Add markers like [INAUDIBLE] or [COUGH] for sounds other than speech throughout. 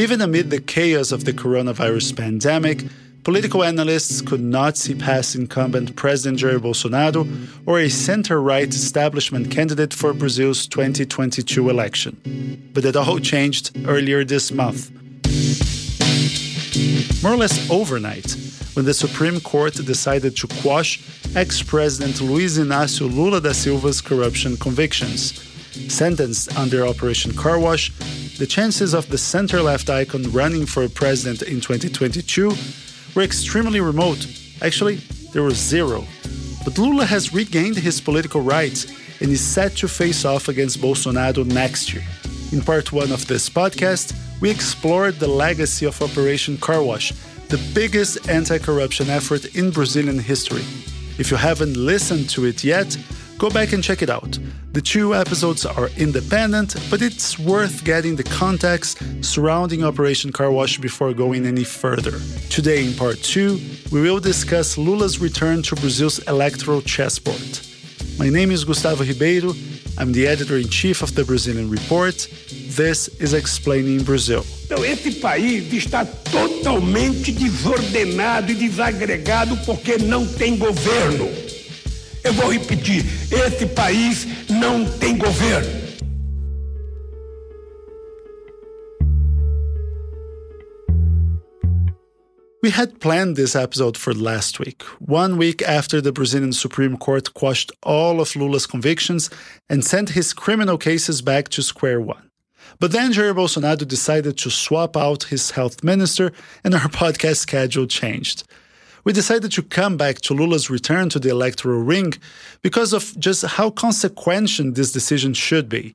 Even amid the chaos of the coronavirus pandemic, political analysts could not see past incumbent President Jair Bolsonaro or a center right establishment candidate for Brazil's 2022 election. But it all changed earlier this month. More or less overnight, when the Supreme Court decided to quash ex President Luiz Inácio Lula da Silva's corruption convictions. Sentenced under Operation Car Wash, the chances of the center left icon running for president in 2022 were extremely remote. Actually, there was zero. But Lula has regained his political rights and is set to face off against Bolsonaro next year. In part one of this podcast, we explored the legacy of Operation Car Wash, the biggest anti corruption effort in Brazilian history. If you haven't listened to it yet, go back and check it out. The two episodes are independent, but it's worth getting the context surrounding Operation Car Wash before going any further. Today, in part two, we will discuss Lula's return to Brazil's electoral chessboard. My name is Gustavo Ribeiro. I'm the editor in chief of the Brazilian Report. This is Explaining Brazil. Então, esse país está totalmente desordenado e desagregado porque não tem governo. Eu vou repetir: esse país não tem governo. We had planned this episode for last week, one week after the Brazilian Supreme Court quashed all of Lula's convictions and sent his criminal cases back to square one. But then Jair Bolsonaro decided to swap out his health minister, and our [LAUGHS] podcast schedule changed. We decided to come back to Lula's return to the electoral ring because of just how consequential this decision should be.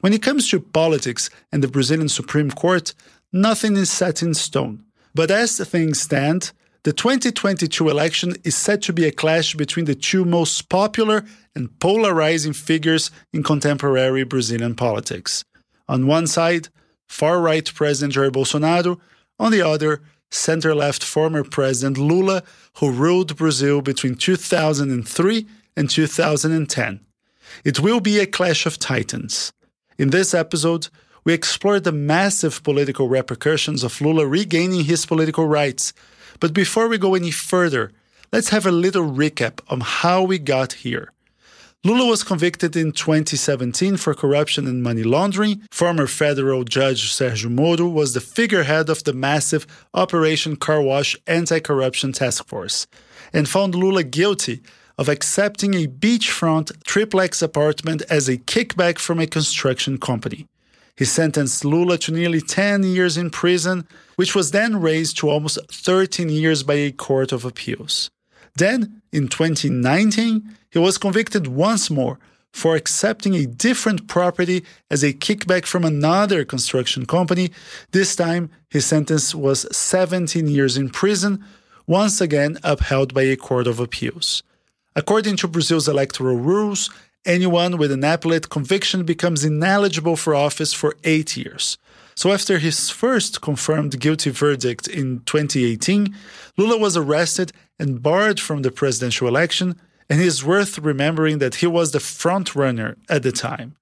When it comes to politics and the Brazilian Supreme Court, nothing is set in stone. But as things stand, the 2022 election is set to be a clash between the two most popular and polarizing figures in contemporary Brazilian politics. On one side, far right President Jair Bolsonaro, on the other, center left former President Lula, who ruled Brazil between 2003 and 2010. It will be a clash of titans. In this episode, we explore the massive political repercussions of Lula regaining his political rights. But before we go any further, let's have a little recap on how we got here. Lula was convicted in 2017 for corruption and money laundering. Former federal judge Sergio Moro was the figurehead of the massive Operation Car Wash anti corruption task force and found Lula guilty of accepting a beachfront triplex apartment as a kickback from a construction company. He sentenced Lula to nearly 10 years in prison, which was then raised to almost 13 years by a court of appeals. Then, in 2019, he was convicted once more for accepting a different property as a kickback from another construction company. This time, his sentence was 17 years in prison, once again upheld by a court of appeals. According to Brazil's electoral rules, anyone with an appellate conviction becomes ineligible for office for eight years. So, after his first confirmed guilty verdict in 2018, Lula was arrested and barred from the presidential election, and it is worth remembering that he was the frontrunner at the time.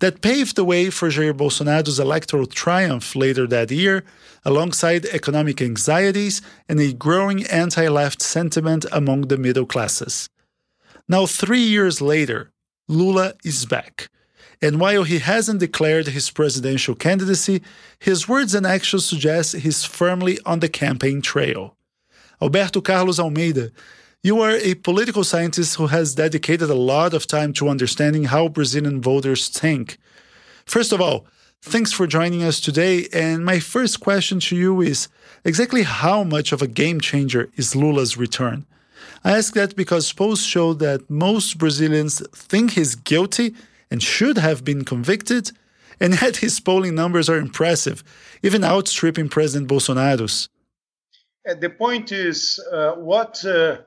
That paved the way for Jair Bolsonaro's electoral triumph later that year, alongside economic anxieties and a growing anti left sentiment among the middle classes. Now, three years later, Lula is back. And while he hasn't declared his presidential candidacy, his words and actions suggest he's firmly on the campaign trail. Alberto Carlos Almeida, you are a political scientist who has dedicated a lot of time to understanding how Brazilian voters think. First of all, thanks for joining us today. And my first question to you is exactly how much of a game changer is Lula's return? I ask that because polls show that most Brazilians think he's guilty and should have been convicted, and yet his polling numbers are impressive, even outstripping President Bolsonaro's. Uh, the point is uh, what uh,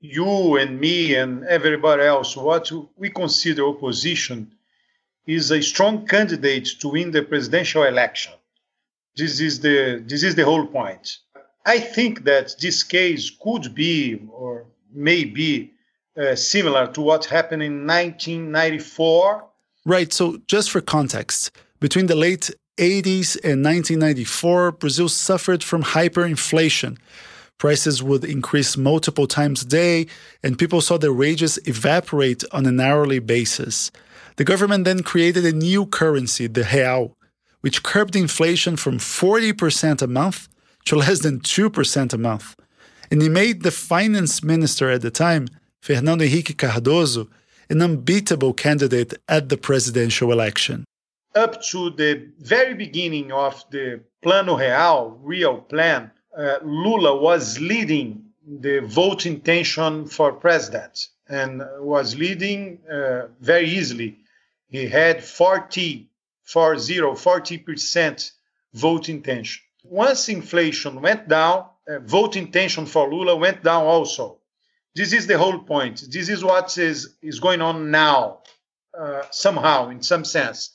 you and me and everybody else, what we consider opposition, is a strong candidate to win the presidential election. This is the this is the whole point. I think that this case could be or may be uh, similar to what happened in 1994. Right. So, just for context, between the late 80s and 1994, Brazil suffered from hyperinflation. Prices would increase multiple times a day, and people saw their wages evaporate on an hourly basis. The government then created a new currency, the real, which curbed inflation from 40% a month to less than 2% a month. And he made the finance minister at the time, Fernando Henrique Cardoso, an unbeatable candidate at the presidential election. Up to the very beginning of the Plano Real, real plan, uh, Lula was leading the vote intention for president and was leading uh, very easily. He had 40, 40, 40% vote intention. Once inflation went down, uh, vote intention for Lula went down also. This is the whole point. This is what is, is going on now, uh, somehow, in some sense.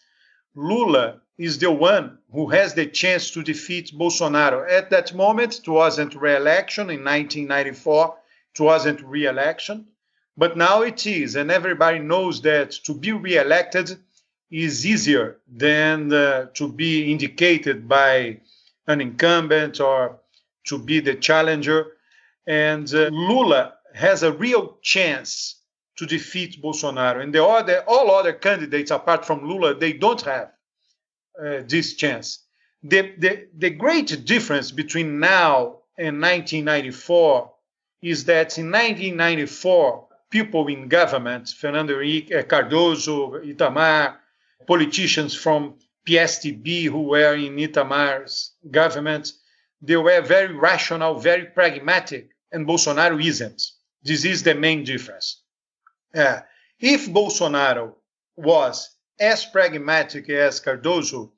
Lula is the one who has the chance to defeat Bolsonaro. At that moment, it wasn't re-election in 1994. It wasn't re-election, but now it is, and everybody knows that to be re-elected is easier than uh, to be indicated by an incumbent or to be the challenger. And uh, Lula has a real chance to defeat Bolsonaro. And the other, all other candidates apart from Lula, they don't have uh, this chance. The, the, the great difference between now and 1994 is that in 1994, people in government, Fernando Henrique uh, Cardoso, Itamar, politicians from PSDB who were in Itamar's government, they were very rational, very pragmatic, and Bolsonaro isn't. This is the main difference. Uh, if Bolsonaro was as pragmatic as Cardoso,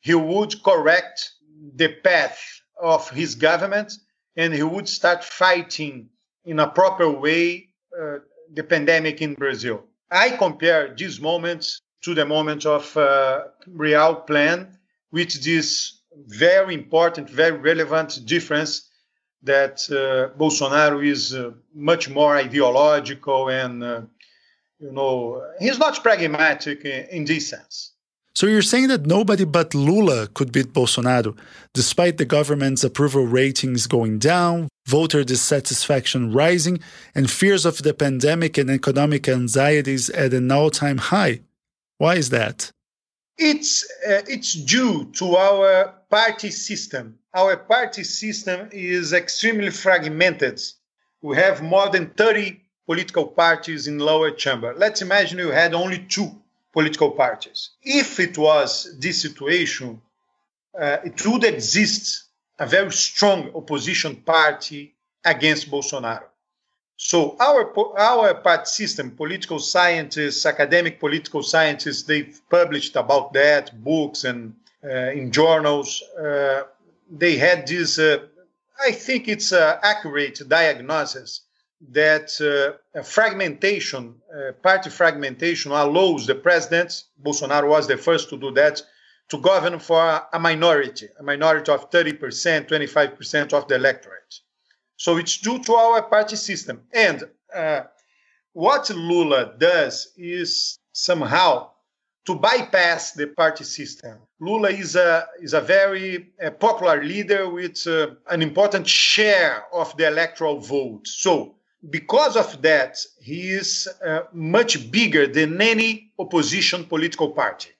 he would correct the path of his government and he would start fighting in a proper way uh, the pandemic in Brazil. I compare this moment to the moment of uh, Real Plan with this very important, very relevant difference that uh, Bolsonaro is uh, much more ideological and, uh, you know, he's not pragmatic in, in this sense. So you're saying that nobody but Lula could beat Bolsonaro, despite the government's approval ratings going down, voter dissatisfaction rising, and fears of the pandemic and economic anxieties at an all time high. Why is that? It's, uh, it's due to our party system. Our party system is extremely fragmented. We have more than 30 political parties in lower chamber. Let's imagine you had only two political parties. If it was this situation, uh, it would exist a very strong opposition party against Bolsonaro. So our our party system, political scientists, academic political scientists, they've published about that books and uh, in journals. Uh, they had this. Uh, I think it's an accurate diagnosis that uh, fragmentation, uh, party fragmentation, allows the president, Bolsonaro was the first to do that, to govern for a minority, a minority of 30%, 25% of the electorate. So it's due to our party system. And uh, what Lula does is somehow to bypass the party system. Lula is a, is a very uh, popular leader with uh, an important share of the electoral vote. So because of that, he is uh, much bigger than any opposition political party.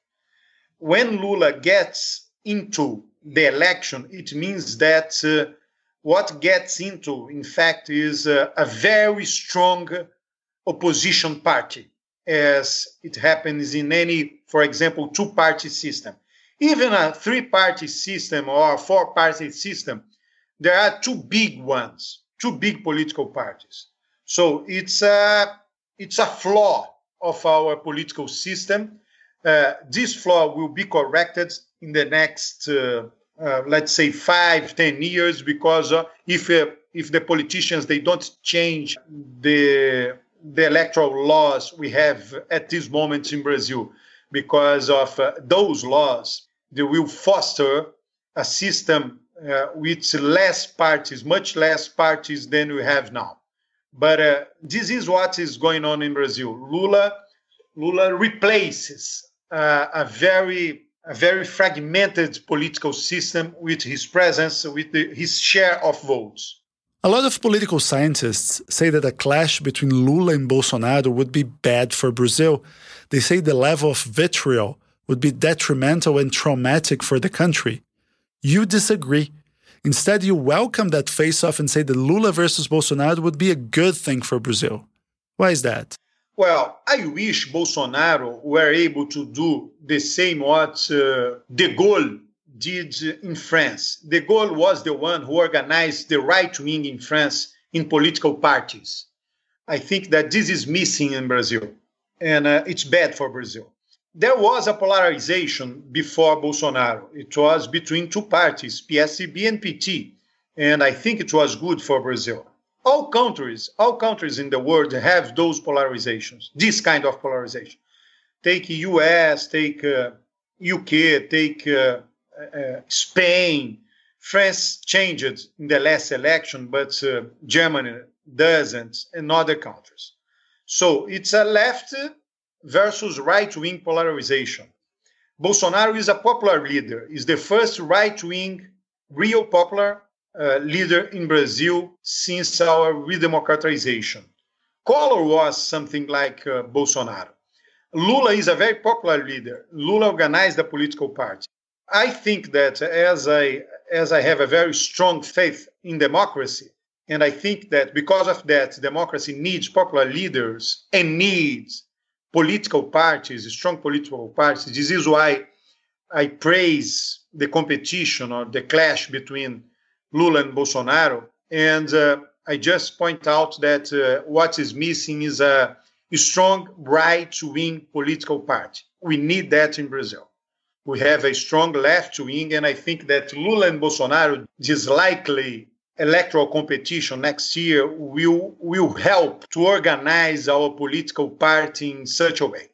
When Lula gets into the election, it means that uh, what gets into, in fact, is uh, a very strong opposition party, as it happens in any, for example, two party system. Even a three party system or a four party system, there are two big ones two big political parties. So it's a, it's a flaw of our political system. Uh, this flaw will be corrected in the next, uh, uh, let's say, five, ten years, because uh, if uh, if the politicians they don't change the the electoral laws we have at this moment in Brazil, because of uh, those laws, they will foster a system uh, with less parties, much less parties than we have now. But this is what is going on in Brazil. Lula, Lula replaces a very a very fragmented political system with his presence, with the, his share of votes. A lot of political scientists say that a clash between Lula and Bolsonaro would be bad for Brazil. They say the level of vitriol would be detrimental and traumatic for the country. You disagree. Instead, you welcome that face off and say that Lula versus Bolsonaro would be a good thing for Brazil. Why is that? Well, I wish Bolsonaro were able to do the same what uh, De Gaulle did in France. De Gaulle was the one who organized the right wing in France in political parties. I think that this is missing in Brazil, and uh, it's bad for Brazil. There was a polarization before Bolsonaro. It was between two parties, PSDB and PT, and I think it was good for Brazil all countries, all countries in the world have those polarizations, this kind of polarization. Take US, take uh, UK, take uh, uh, Spain. France changed in the last election, but uh, Germany doesn't, and other countries. So it's a left versus right wing polarization. Bolsonaro is a popular leader, is the first right wing, real popular uh, leader in Brazil since our redemocratization. Collor was something like uh, Bolsonaro. Lula is a very popular leader. Lula organized a political party. I think that as I as I have a very strong faith in democracy, and I think that because of that, democracy needs popular leaders and needs political parties, strong political parties. This is why I praise the competition or the clash between Lula and Bolsonaro. And uh, I just point out that uh, what is missing is a, strong right wing political party. We need that in Brazil. We have a strong left wing, and I think that Lula and Bolsonaro, this likely electoral competition next year, will, will help to organize our political party in such a way.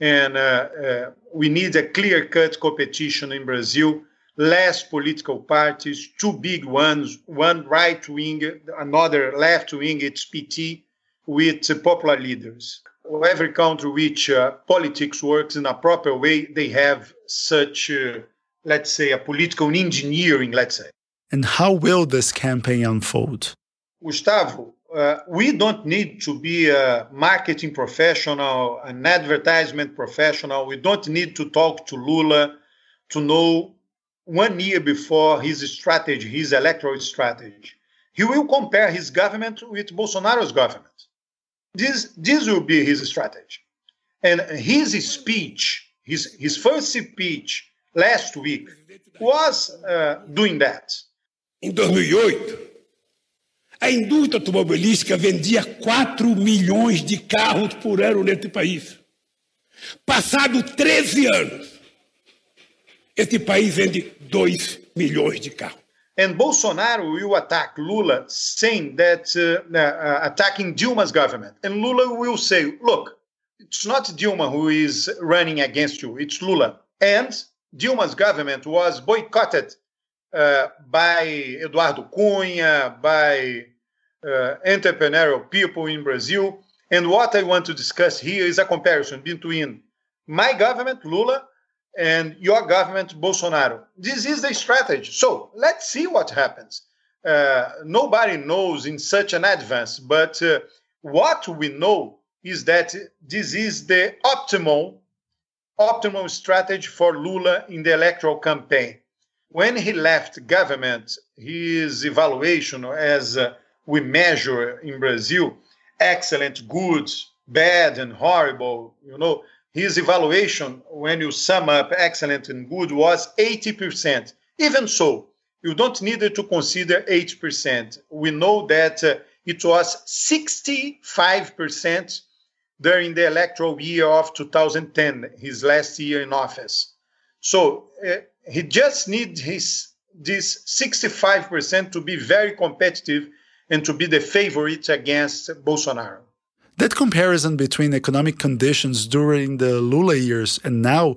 And uh, uh we need a clear cut competition in Brazil less political parties, two big ones, one right wing, another left wing, it's PT, with popular leaders. Every country which uh, politics works in a proper way, they have such, uh, let's say, a political engineering, let's say. And how will this campaign unfold? Gustavo, uh, we don't need to be a marketing professional, an advertisement professional. We don't need to talk to Lula to know one year before his strategy, his electoral strategy. He will compare his government with Bolsonaro's government. This, this will be his strategy. And his speech, his, his first speech last week, was uh, doing that. Em 2008, a indústria automobilística vendia 4 milhões de carros por ano nesse país. Passado 13 anos, Este país vende 2 milhões de carros. And Bolsonaro will attack Lula, saying that uh, uh, attacking Dilma's government. And Lula will say, look, it's not Dilma who is running against you, it's Lula. And Dilma's government was boycotted uh, by Eduardo Cunha, by uh, entrepreneurial people in Brazil. And what I want to discuss here is a comparison between my government, Lula, and your government, Bolsonaro. This is the strategy. So let's see what happens. Uh, nobody knows in such an advance, but uh, what we know is that this is the optimal, optimal strategy for Lula in the electoral campaign. When he left government, his evaluation, as uh, we measure in Brazil, excellent, good, bad, and horrible, you know, his evaluation, when you sum up excellent and good, was 80%. Even so, you don't need to consider 8%. We know that uh, it was 65% during the electoral year of 2010, his last year in office. So uh, he just needs his this 65% to be very competitive and to be the favorite against Bolsonaro. That comparison between economic conditions during the Lula years and now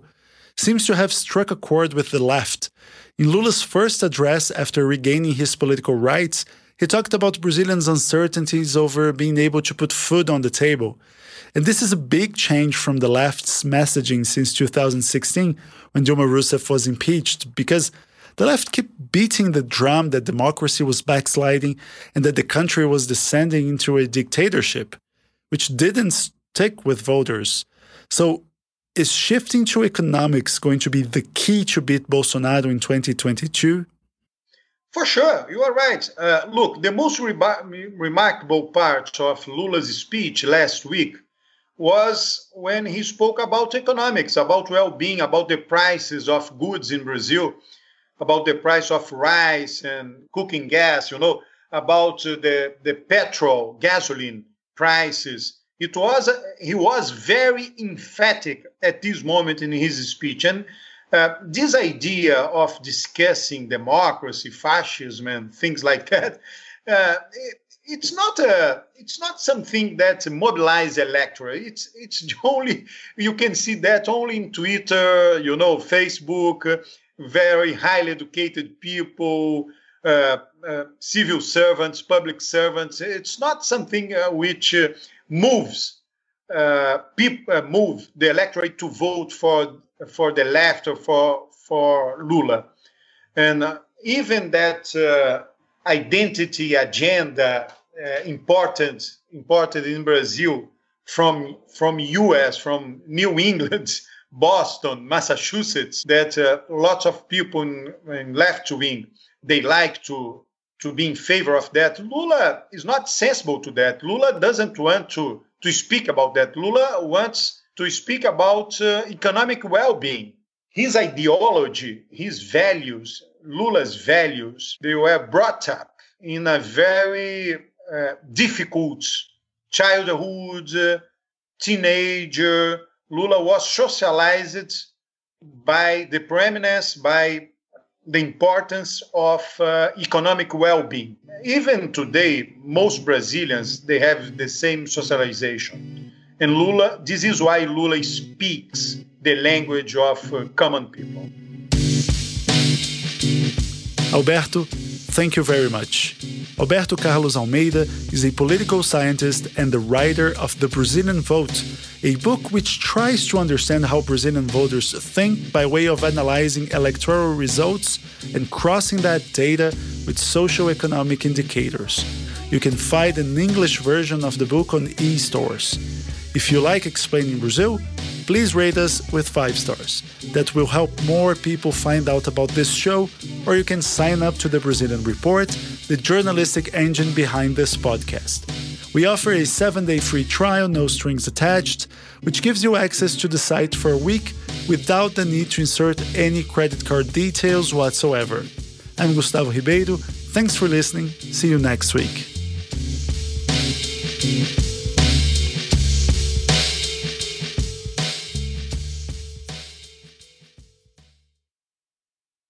seems to have struck a chord with the left. In Lula's first address after regaining his political rights, He talked about Brazilians' uncertainties over being able to put food on the table. And this is a big change from the left's messaging since 2016 when Dilma Rousseff was impeached because the left kept beating the drum that democracy was backsliding and that the country was descending into a dictatorship, which didn't stick with voters. So, is shifting to economics going to be the key to beat Bolsonaro in 2022? For sure, you are right. Uh, look, the most remarkable part of Lula's speech last week was when he spoke about economics, about well being, about the prices of goods in Brazil about the price of rice and cooking gas, you know, about uh, the, the petrol, gasoline prices. It was he was very emphatic at this moment in his speech, and uh, this idea of discussing democracy, fascism, and things like that, uh, it, it's not a it's not something that mobilizes electorate. It's it's [LAUGHS] only you can see that only in Twitter, you know, Facebook very highly educated people, uh, uh, civil servants, public servants. It's not something uh, which uh, moves uh, people move the electorate to vote for for the left or for for Lula, and even that identity agenda important imported in Brazil from from U.S. from New England [LAUGHS] Boston, Massachusetts, that lots of people in, in left wing they like to to be in favor of that. Lula is not sensible to that. Lula doesn't want to to speak about that. Lula wants to speak about uh, economic well-being. His ideology, his values, Lula's values, they were brought up in a very uh, difficult childhood, uh, teenager, Lula was socialized by the preeminence, by the importance of uh, economic well-being. Even today, most Brazilians they have the same socialization. And Lula, this is why Lula speaks the language of uh, common people. Alberto, thank you very much. Alberto Carlos Almeida is a political scientist and the writer of The Brazilian Vote, a book which tries to understand how Brazilian voters think by way of analyzing electoral results and crossing that data with socio-economic indicators. You can find an English version of the book on e-stores. If you like explaining Brazil, please rate us with 5 stars. That will help more people find out about this show, or you can sign up to the Brazilian Report, the journalistic engine behind this podcast. We offer a 7-day free trial, no strings attached, which gives you access to the site for a week without the need to insert any credit card details whatsoever. I'm Gustavo Ribeiro. Thanks for listening. See you next week.